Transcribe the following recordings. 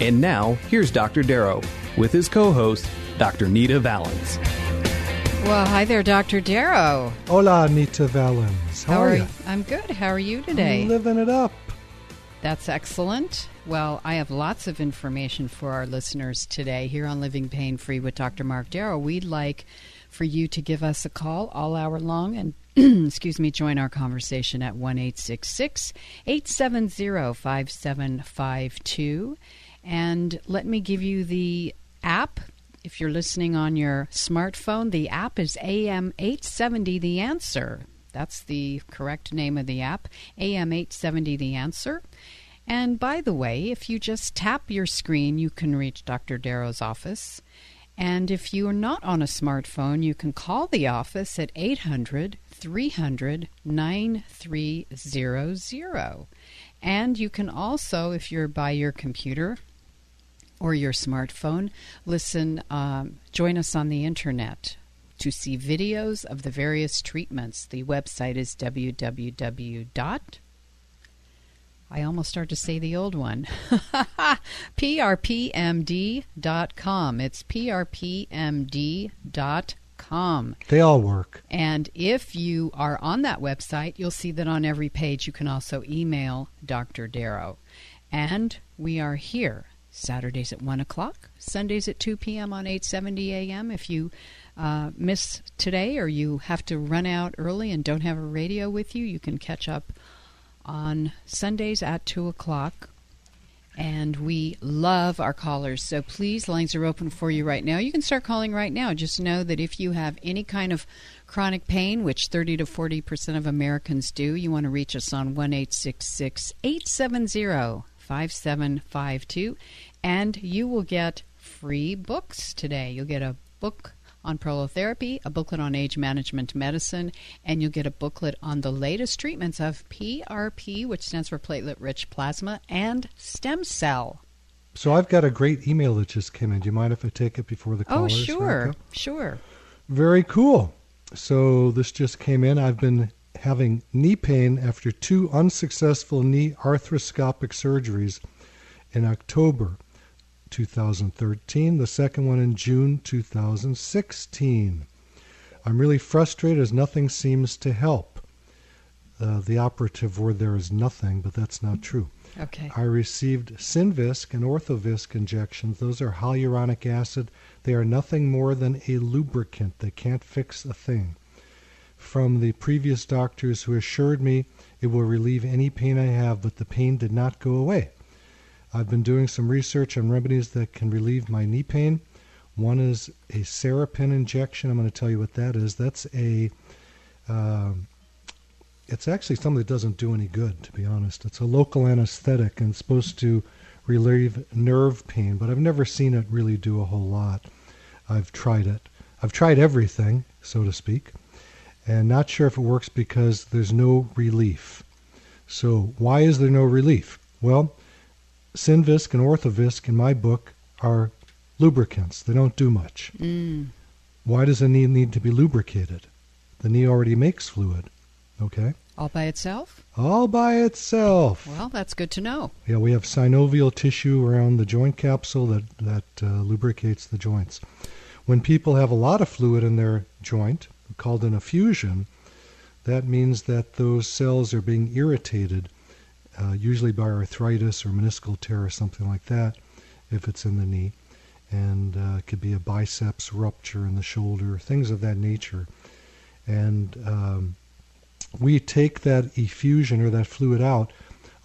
And now, here's Dr. Darrow with his co host, Dr. Nita Vallens. Well, hi there, Dr. Darrow. Hola, Nita Vallens. How, How are are you? you? I'm good. How are you today? I'm living it up. That's excellent. Well, I have lots of information for our listeners today here on Living Pain Free with Dr. Mark Darrow. We'd like for you to give us a call all hour long and excuse me, join our conversation at 1 870 5752. And let me give you the app. If you're listening on your smartphone, the app is AM870 The Answer. That's the correct name of the app, AM870 The Answer. And by the way, if you just tap your screen, you can reach Dr. Darrow's office. And if you are not on a smartphone, you can call the office at 800 300 9300. And you can also, if you're by your computer or your smartphone, listen, um, join us on the internet to see videos of the various treatments. The website is www. I almost start to say the old one. PRPMD.com. It's PRPMD.com. They all work. And if you are on that website, you'll see that on every page you can also email Dr. Darrow. And we are here Saturdays at 1 o'clock, Sundays at 2 p.m. on 870 a.m. If you uh, miss today or you have to run out early and don't have a radio with you, you can catch up on Sundays at 2 o'clock. And we love our callers. So please, lines are open for you right now. You can start calling right now. Just know that if you have any kind of chronic pain, which 30 to 40 percent of Americans do, you want to reach us on 1 870 5752. And you will get free books today. You'll get a book on prolotherapy, a booklet on age management medicine, and you'll get a booklet on the latest treatments of PRP, which stands for platelet rich plasma, and stem cell. So I've got a great email that just came in. Do you mind if I take it before the call? Oh, sure, sure. Very cool. So this just came in. I've been having knee pain after two unsuccessful knee arthroscopic surgeries in October 2013, the second one in June 2016. I'm really frustrated as nothing seems to help. Uh, the operative word there is nothing, but that's not true. Okay. I received Synvisc and Orthovisc injections. Those are hyaluronic acid. They are nothing more than a lubricant. They can't fix a thing. From the previous doctors who assured me it will relieve any pain I have, but the pain did not go away. I've been doing some research on remedies that can relieve my knee pain. One is a Sarapin injection. I'm going to tell you what that is. That's a uh, it's actually something that doesn't do any good, to be honest. It's a local anesthetic and supposed to relieve nerve pain, but I've never seen it really do a whole lot. I've tried it. I've tried everything, so to speak, and not sure if it works because there's no relief. So, why is there no relief? Well, Synvisc and Orthovisc in my book are lubricants. They don't do much. Mm. Why does a knee need to be lubricated? The knee already makes fluid. Okay? All by itself? All by itself. Well, that's good to know. Yeah, we have synovial tissue around the joint capsule that, that uh, lubricates the joints. When people have a lot of fluid in their joint, called an effusion, that means that those cells are being irritated uh, usually by arthritis or meniscal tear or something like that, if it's in the knee. And uh, it could be a biceps rupture in the shoulder, things of that nature. And um, we take that effusion or that fluid out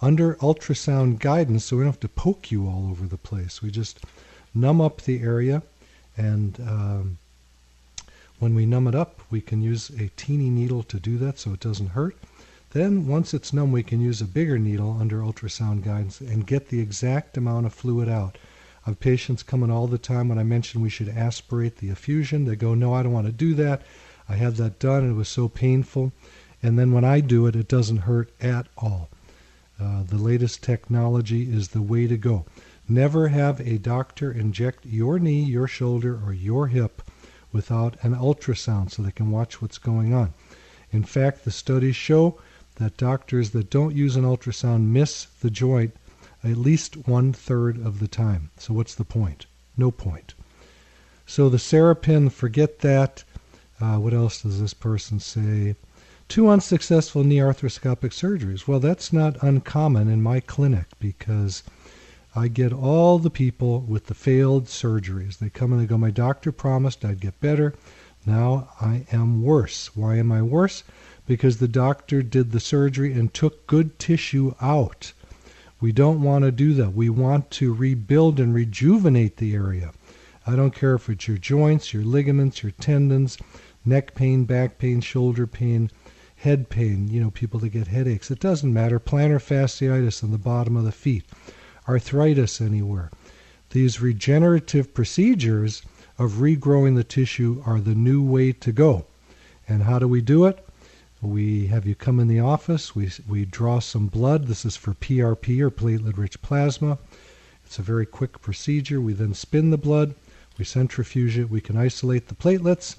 under ultrasound guidance so we don't have to poke you all over the place. We just numb up the area and um, when we numb it up, we can use a teeny needle to do that so it doesn't hurt. Then, once it's numb, we can use a bigger needle under ultrasound guidance and get the exact amount of fluid out. I have patients coming all the time when I mention we should aspirate the effusion. They go, No, I don't want to do that. I had that done and it was so painful. And then when I do it, it doesn't hurt at all. Uh, the latest technology is the way to go. Never have a doctor inject your knee, your shoulder, or your hip without an ultrasound so they can watch what's going on. In fact, the studies show that doctors that don't use an ultrasound miss the joint at least one third of the time. So, what's the point? No point. So, the Sarapin, forget that. Uh, what else does this person say? Two unsuccessful knee arthroscopic surgeries. Well, that's not uncommon in my clinic because I get all the people with the failed surgeries. They come and they go, My doctor promised I'd get better. Now I am worse. Why am I worse? Because the doctor did the surgery and took good tissue out. We don't want to do that. We want to rebuild and rejuvenate the area. I don't care if it's your joints, your ligaments, your tendons, neck pain, back pain, shoulder pain, head pain, you know, people that get headaches. It doesn't matter. Plantar fasciitis on the bottom of the feet arthritis anywhere. These regenerative procedures of regrowing the tissue are the new way to go. And how do we do it? We have you come in the office, we, we draw some blood. This is for PRP or platelet rich plasma. It's a very quick procedure. We then spin the blood, we centrifuge it, we can isolate the platelets,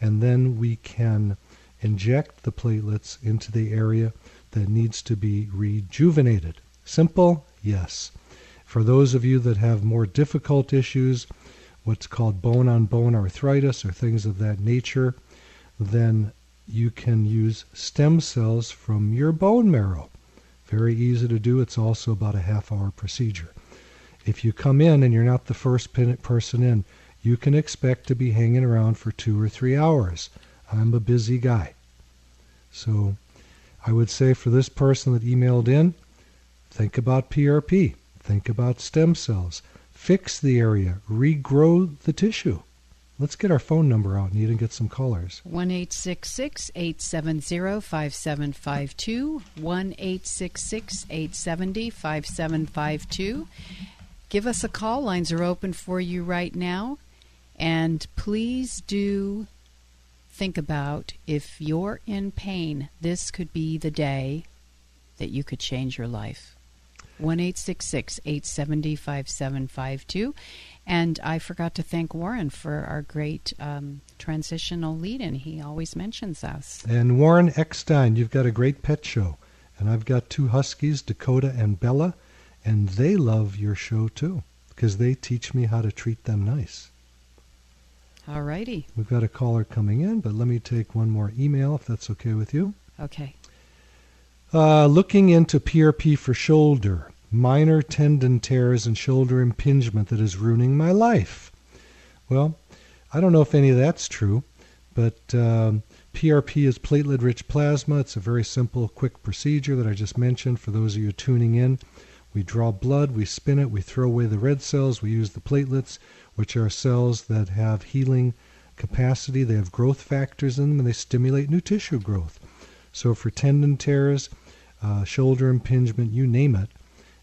and then we can inject the platelets into the area that needs to be rejuvenated. Simple? Yes. For those of you that have more difficult issues, what's called bone on bone arthritis or things of that nature, then you can use stem cells from your bone marrow. Very easy to do. It's also about a half hour procedure. If you come in and you're not the first person in, you can expect to be hanging around for two or three hours. I'm a busy guy. So I would say for this person that emailed in, think about PRP. Think about stem cells. Fix the area. Regrow the tissue. Let's get our phone number out, Nita, and get some callers. 1 870 5752. 1 870 5752. Give us a call. Lines are open for you right now. And please do think about if you're in pain, this could be the day that you could change your life. 1 870 5752. And I forgot to thank Warren for our great um, transitional lead in. He always mentions us. And Warren Eckstein, you've got a great pet show. And I've got two huskies, Dakota and Bella, and they love your show too because they teach me how to treat them nice. All righty. We've got a caller coming in, but let me take one more email if that's okay with you. Okay. Uh, looking into PRP for shoulder, minor tendon tears and shoulder impingement that is ruining my life. Well, I don't know if any of that's true, but um, PRP is platelet rich plasma. It's a very simple, quick procedure that I just mentioned for those of you tuning in. We draw blood, we spin it, we throw away the red cells, we use the platelets, which are cells that have healing capacity. They have growth factors in them and they stimulate new tissue growth. So for tendon tears, uh, shoulder impingement, you name it,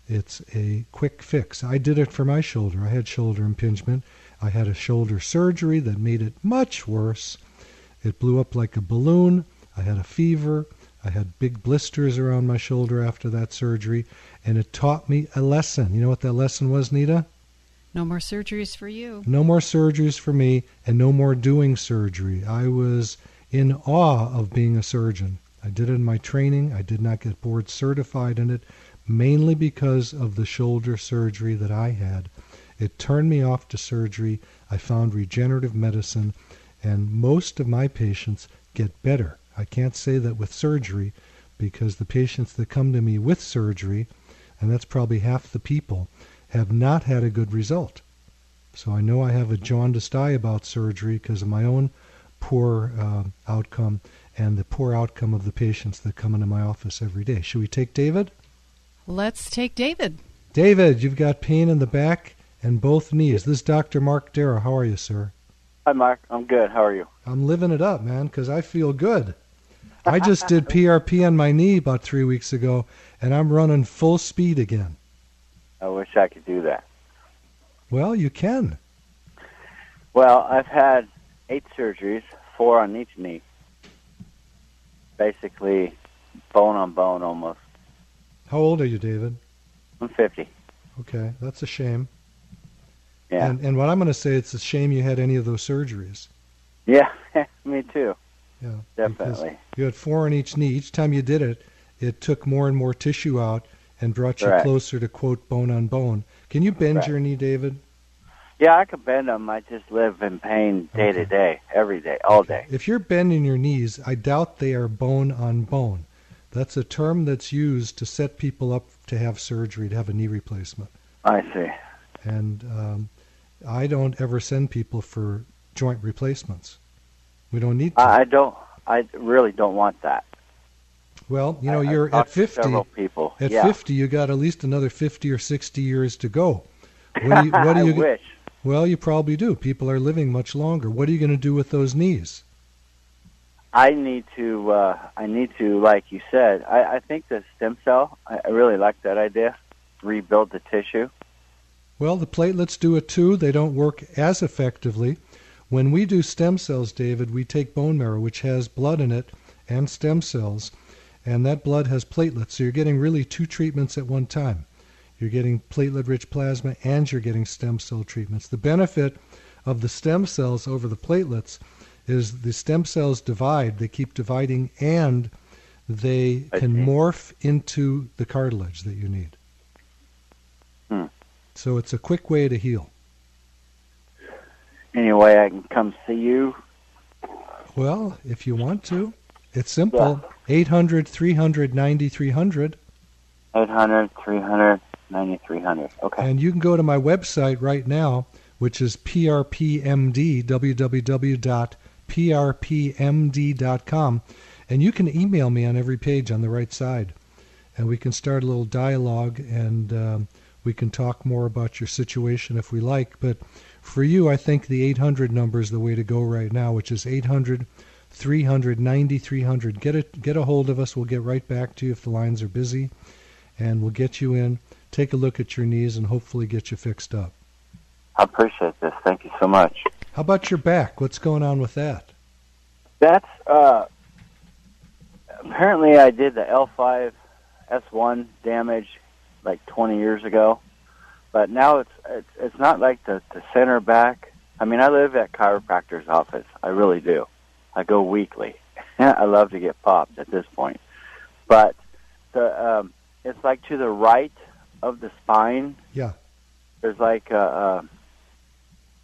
it's a quick fix. I did it for my shoulder. I had shoulder impingement. I had a shoulder surgery that made it much worse. It blew up like a balloon. I had a fever. I had big blisters around my shoulder after that surgery, and it taught me a lesson. You know what that lesson was, Nita? No more surgeries for you. No more surgeries for me, and no more doing surgery. I was in awe of being a surgeon. I did it in my training. I did not get board certified in it, mainly because of the shoulder surgery that I had. It turned me off to surgery. I found regenerative medicine, and most of my patients get better. I can't say that with surgery, because the patients that come to me with surgery, and that's probably half the people, have not had a good result. So I know I have a jaundiced eye about surgery because of my own poor uh, outcome and the poor outcome of the patients that come into my office every day. Should we take David? Let's take David. David, you've got pain in the back and both knees. This is Dr. Mark Darrow. How are you, sir? Hi, Mark. I'm good. How are you? I'm living it up, man, because I feel good. I just did PRP on my knee about three weeks ago, and I'm running full speed again. I wish I could do that. Well, you can. Well, I've had eight surgeries, four on each knee. Basically, bone on bone almost. How old are you, David? I'm 50. Okay, that's a shame. Yeah. And, and what I'm going to say, it's a shame you had any of those surgeries. Yeah, me too. Yeah, Definitely. You had four on each knee. Each time you did it, it took more and more tissue out and brought you Correct. closer to quote bone on bone. Can you bend Correct. your knee, David? Yeah, I can bend them. I just live in pain day to day, every day, all day. If you're bending your knees, I doubt they are bone on bone. That's a term that's used to set people up to have surgery, to have a knee replacement. I see. And um, I don't ever send people for joint replacements. We don't need to. I, I don't. I really don't want that. well, you know, I- you're at 50. Several people. At yeah. 50, you got at least another 50 or 60 years to go. What do you, what do I you, wish. Well, you probably do. People are living much longer. What are you going to do with those knees? I need to. Uh, I need to, like you said. I, I think the stem cell. I, I really like that idea. Rebuild the tissue. Well, the platelets do it too. They don't work as effectively. When we do stem cells, David, we take bone marrow, which has blood in it, and stem cells, and that blood has platelets. So you're getting really two treatments at one time. You're getting platelet rich plasma and you're getting stem cell treatments. The benefit of the stem cells over the platelets is the stem cells divide, they keep dividing, and they I can see. morph into the cartilage that you need. Hmm. So it's a quick way to heal. Anyway, I can come see you. Well, if you want to, it's simple. 800 300 9300. 800 300 9300. Okay. And you can go to my website right now, which is PRPMD, www.prpmd.com. Prpmd.com, and you can email me on every page on the right side. And we can start a little dialogue and um, we can talk more about your situation if we like. But for you, I think the 800 number is the way to go right now, which is 800 300 9300. Get, it, get a hold of us. We'll get right back to you if the lines are busy. And we'll get you in, take a look at your knees, and hopefully get you fixed up. I appreciate this. Thank you so much. How about your back? What's going on with that? That's uh apparently I did the L5 S1 damage like 20 years ago. But now it's it's it's not like the the center back. I mean, I live at chiropractor's office. I really do. I go weekly. I love to get popped at this point. But the um it's like to the right of the spine. Yeah. There's like uh, uh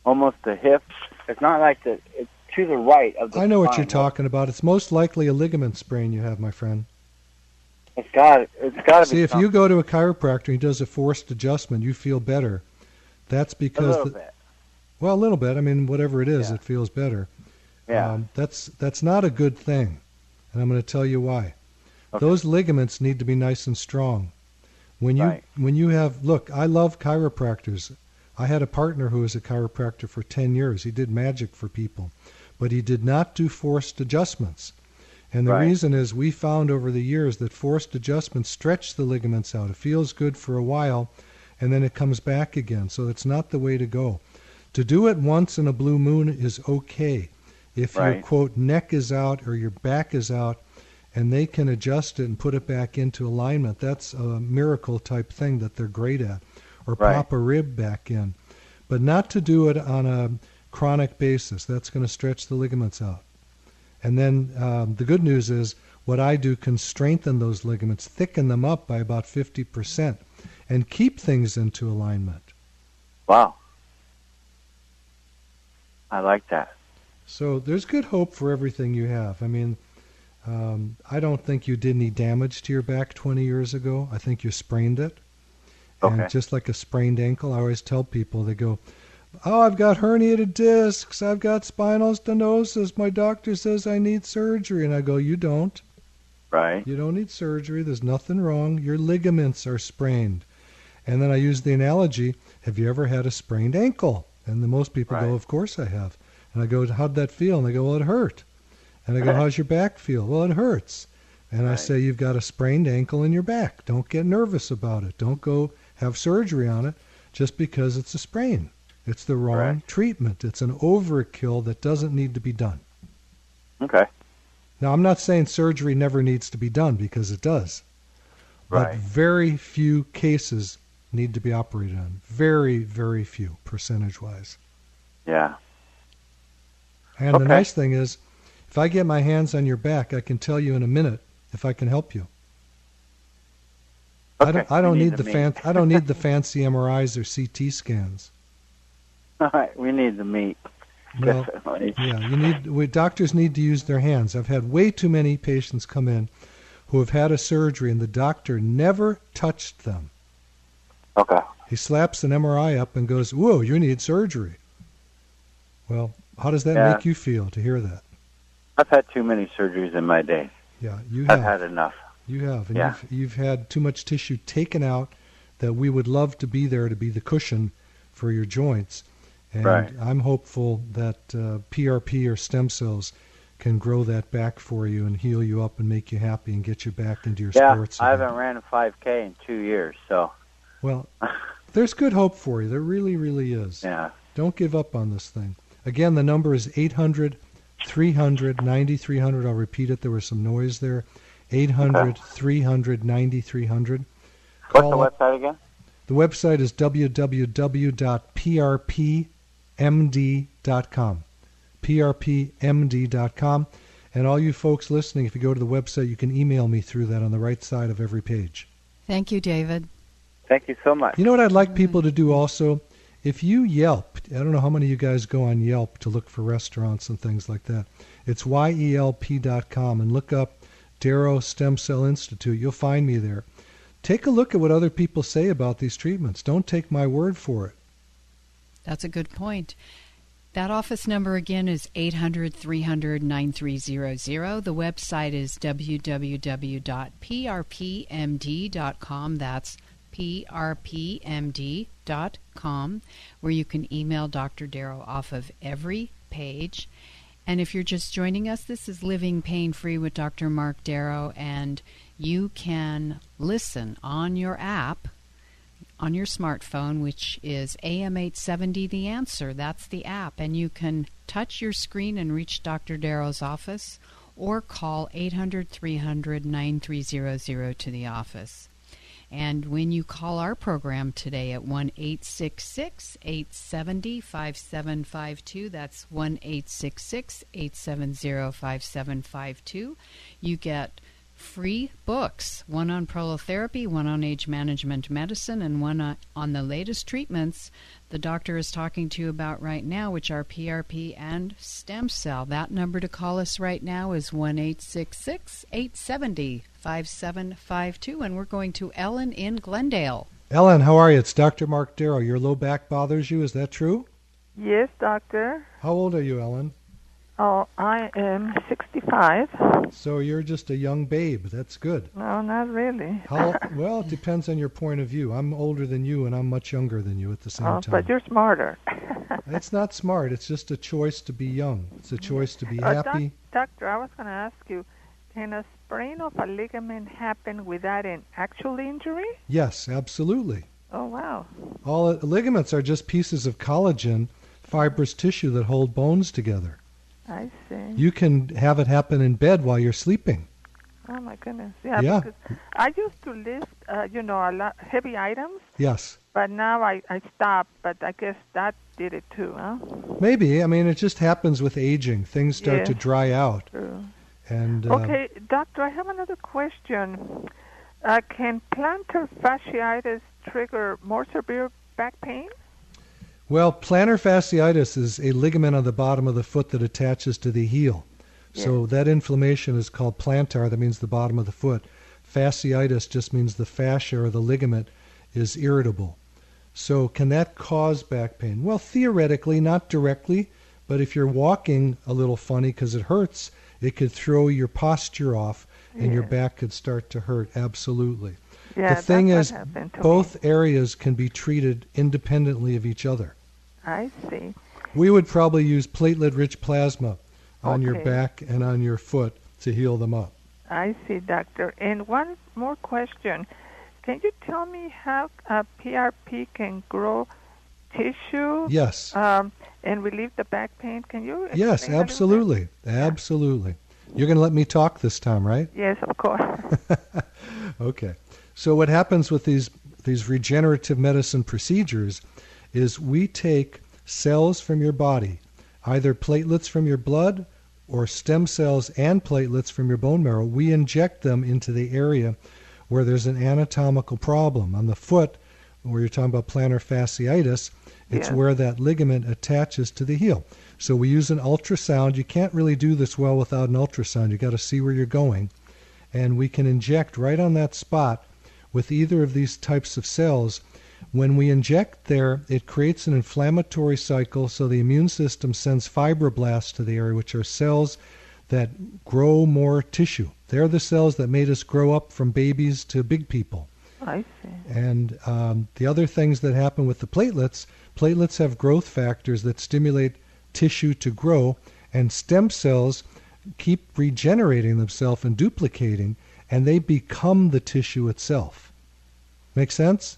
almost the hip. It's not like the it's to the right of the I know what you're talking about. It's most likely a ligament sprain you have, my friend. It's got it's got to be See, if you go to a chiropractor and he does a forced adjustment, you feel better. That's a because, little the, bit. well, a little bit. I mean, whatever it is, Yeah. it feels better. Yeah. Um, that's that's not a good thing, and I'm going to tell you why. Okay. Those ligaments need to be nice and strong. When you Right. when you have look, I love chiropractors. I had a partner who was a chiropractor for 10 years. He did magic for people, but he did not do forced adjustments. And the Right. reason is we found over the years that forced adjustments stretch the ligaments out. It feels good for a while and then it comes back again. So it's not the way to go. To do it once in a blue moon is okay. If your quote neck is out or your back is out and they can adjust it and put it back into alignment, that's a miracle type thing that they're great at. Or Right. pop a rib back in. But not to do it on a chronic basis. That's going to stretch the ligaments out. And then um, the good news is what I do can strengthen those ligaments, thicken them up by about 50%, and keep things into alignment. Wow. I like that. So there's good hope for everything you have. I mean, Um, I don't think you did any damage to your back 20 years ago. I think you sprained it. Okay. And just like a sprained ankle, I always tell people, they go, Oh, I've got herniated discs. I've got spinal stenosis. My doctor says I need surgery. And I go, You don't. Right. You don't need surgery. There's nothing wrong. Your ligaments are sprained. And then I use the analogy Have you ever had a sprained ankle? And the most people go, Of course I have. And I go, How'd that feel? And they go, Well, it hurt. And I go, How's your back feel? Well, it hurts. And I say, You've got a sprained ankle in your back. Don't get nervous about it. Don't go have surgery on it just because it's a sprain. It's the wrong Correct. treatment. It's an overkill that doesn't need to be done. Okay. Now, I'm not saying surgery never needs to be done because it does. But Right. very few cases need to be operated on. Very, very few, percentage wise. Yeah. And the nice thing is, if I get my hands on your back, I can tell you in a minute if I can help you. I don't, I don't We need the fan. I don't need the fancy MRIs or CT scans. All right. We need the meat. Well, Yeah, you need we, doctors need to use their hands. I've had way too many patients come in who have had a surgery and the doctor never touched them. Okay. He slaps an MRI up and goes, "Whoa, you need surgery." Well, how does that Yeah. make you feel to hear that? I've had too many surgeries in my day. Yeah, you I've have. had enough. You have, and Yeah. you've, you've had too much tissue taken out that we would love to be there to be the cushion for your joints. And Right. I'm hopeful that uh, PRP or stem cells can grow that back for you and heal you up and make you happy and get you back into your Yeah. sports. I haven't ran a 5K in two years, so Well, there's good hope for you. There really, really is. yeah. Don't give up on this thing. Again, the number is 800 300 9300. I'll repeat it. There was some noise there. 800 300 9300. What's Call the up- website again? The website is www.prpmd.com. prpmd.com. And all you folks listening, if you go to the website, you can email me through that on the right side of every page. Thank you, David. Thank you so much. You know what I'd like people to do also? If you Yelp, I don't know how many of you guys go on Yelp to look for restaurants and things like that. It's yelp.com and look up Darrow Stem Cell Institute. You'll find me there. Take a look at what other people say about these treatments. Don't take my word for it. That's a good point. That office number again is 800 300 9300. The website is www.prpmd.com. That's prpmd.com, where you can email Dr. Darrow off of every page. And if you're just joining us, this is Living Pain Free with Dr. Mark Darrow, and you can listen on your app on your smartphone, which is AM870 The Answer. That's the app. And you can touch your screen and reach Dr. Darrow's office or call 800 300 9300 to the office. And when you call our program today at 1 866 870 5752, that's 1 866 870 5752, you get free books one on prolotherapy, one on age management medicine, and one on- on the latest treatments the doctor is talking to you about right now, which are PRP and stem cell. That number to call us right now is 1 870 5752, and we're going to Ellen in Glendale. Ellen, how are you? It's Dr. Mark Darrow. Your low back bothers you. Is that true? Yes, doctor. How old are you, Ellen? Oh, I am 65. So you're just a young babe. That's good. No, not really. How, well, it depends on your point of view. I'm older than you, and I'm much younger than you at the same oh, time. but you're smarter. It's not smart. It's just a choice to be young. It's a choice to be Uh, doc- happy. doctor, I was going to ask you, can a sprain of a ligament happen without an actual injury? Yes, absolutely. Oh, wow. All ligaments are just pieces of collagen, fibrous tissue that hold bones together. I see. You can have it happen in bed while you're sleeping. Oh, my goodness. Yeah, Yeah. because I used to lift, uh, you know, a lot heavy items, Yes. but now I, I stopped, but I guess that did it too, huh? Maybe. I mean, it just happens with aging. Things start Yes. to dry out. True. And uh, Okay, doctor, I have another question. Uh, can plantar fasciitis trigger more severe back pain? Well, plantar fasciitis is a ligament on the bottom of the foot that attaches to the heel. So that inflammation is called plantar, that means the bottom of the foot. Fasciitis just means the fascia or the ligament is irritable. So, can that cause back pain? Well, theoretically, not directly, but if you're walking a little funny because it hurts, it could throw your posture off and your back could start to hurt. Absolutely. Yeah, the thing is, to me. both areas can be treated independently of each other. I see. We would probably use platelet rich plasma on your back and on your foot to heal them up. I see, doctor. And one more question. Can you tell me how uh, PRP can grow tissue Yes. um, and relieve the back pain? Can you? Yes, that a little bit? absolutely. Absolutely. You're going to let me talk this time, right? Yes, of course. Okay. So what happens with these these regenerative medicine procedures is we take cells from your body, either platelets from your blood or stem cells and platelets from your bone marrow. We inject them into the area where there's an anatomical problem. On the foot, where you're talking about plantar fasciitis, it's Yeah. where that ligament attaches to the heel. So we use an ultrasound. You can't really do this well without an ultrasound. You got to see where you're going and we can inject right on that spot with either of these types of cells. When we inject there, it creates an inflammatory cycle, so the immune system sends fibroblasts to the area, which are cells that grow more tissue. They're the cells that made us grow up from babies to big people. I see. And um, the other things that happen with the platelets, platelets have growth factors that stimulate tissue to grow, and stem cells keep regenerating themselves and duplicating, and they become the tissue itself. Make sense?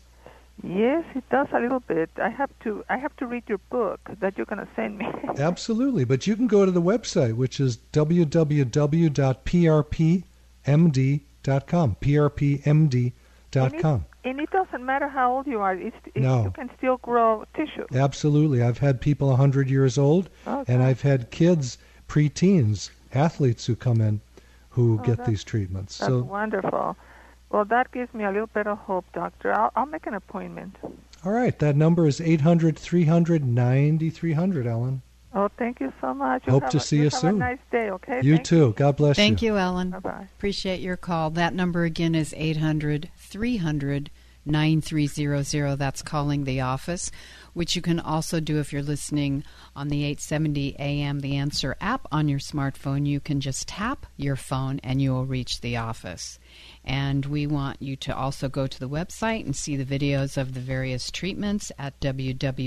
Yes, it does a little bit. I have to. I have to read your book that you're going to send me. Absolutely. But you can go to the website, which is www.prpmd.com. prpmd.com. and it doesn't matter how old you are. It's, it, No. You can still grow tissue. Absolutely. I've had people 100 years old, Okay. and I've had kids, preteens, athletes who come in who Oh, get these treatments. That's So, wonderful. Well, that gives me a little bit of hope, doctor. I'll, I'll make an appointment. all right, that number is 800 300 9300, Ellen. Oh, thank you so much. Hope have to a, see you have soon. a nice day, okay? You Thank too. God bless Thank you. Thank you, Ellen. Bye-bye. Appreciate your call. That number again is 800 300 9300. That's calling the office, which you can also do if you're listening on the 870 AM The Answer app on your smartphone. You can just tap your phone and you will reach the office. And we want you to also go to the website and see the videos of the various treatments at www.prpmd.com.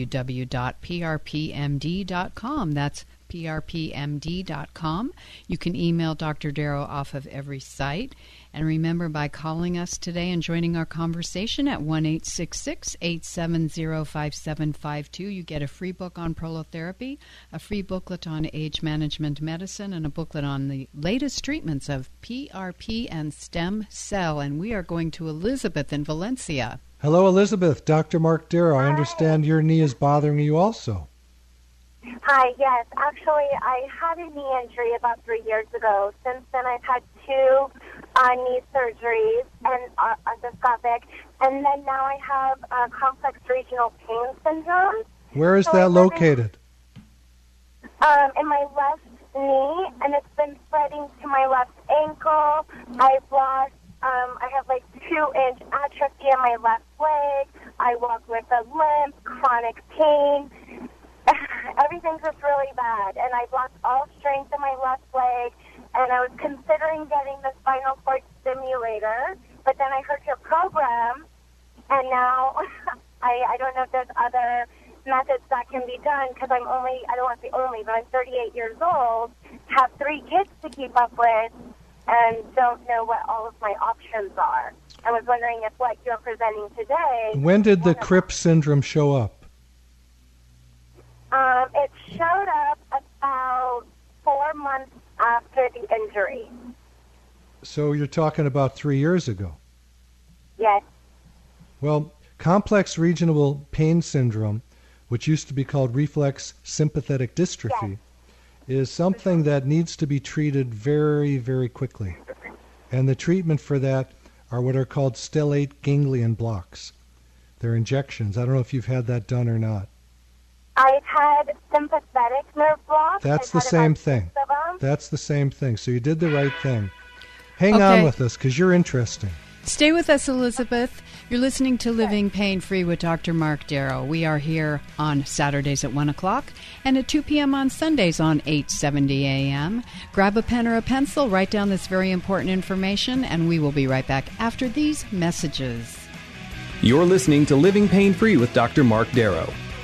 That's prpmd.com. You can email Dr. Darrow off of every site. And remember, by calling us today and joining our conversation at 1 870 5752, you get a free book on prolotherapy, a free booklet on age management medicine, and a booklet on the latest treatments of PRP and stem cell. And we are going to Elizabeth in Valencia. Hello, Elizabeth. Dr. Mark Darrow. I understand your knee is bothering you also. Hi, yes. Actually, I had a knee injury about three years ago. Since then, I've had two uh, knee surgeries and uh, endoscopic, and then now I have uh, complex regional pain syndrome Where is So that live in- located? um, in my left knee, and it's been spreading to my left ankle. I've lost. Um, I have like two inch atrophy in my left leg. I walk with a limp, chronic pain. Everything's just really bad, and I've lost all strength in my left leg. And I was considering getting the spinal cord stimulator, but then I heard your program, and now I, I don't know if there's other methods that can be done because I'm only, I don't want to say only, but I'm 38 years old, have three kids to keep up with, and don't know what all of my options are. I was wondering if what you're presenting today. When did the. Crip syndrome show up? Um, it showed up about four months after the injury. So you're talking about three years ago. Yes. Well, complex regional pain syndrome, which used to be called reflex sympathetic dystrophy, is something that needs to be treated very, very quickly. And the treatment for that are what are called stellate ganglion blocks. They're injections. I don't know if you've had that done or not. I've had sympathetic nerve block. That's I've the same thing. six of 'em. That's the same thing. So you did the right thing. Hang Okay. on with us because you're interesting. Stay with us, Elizabeth. You're listening to Living Pain Free with Dr. Mark Darrow. We are here on Saturdays at 1 o'clock and at 2 p.m. on Sundays on 870 a.m. Grab a pen or a pencil, write down this very important information, and we will be right back after these messages. You're listening to Living Pain Free with Dr. Mark Darrow.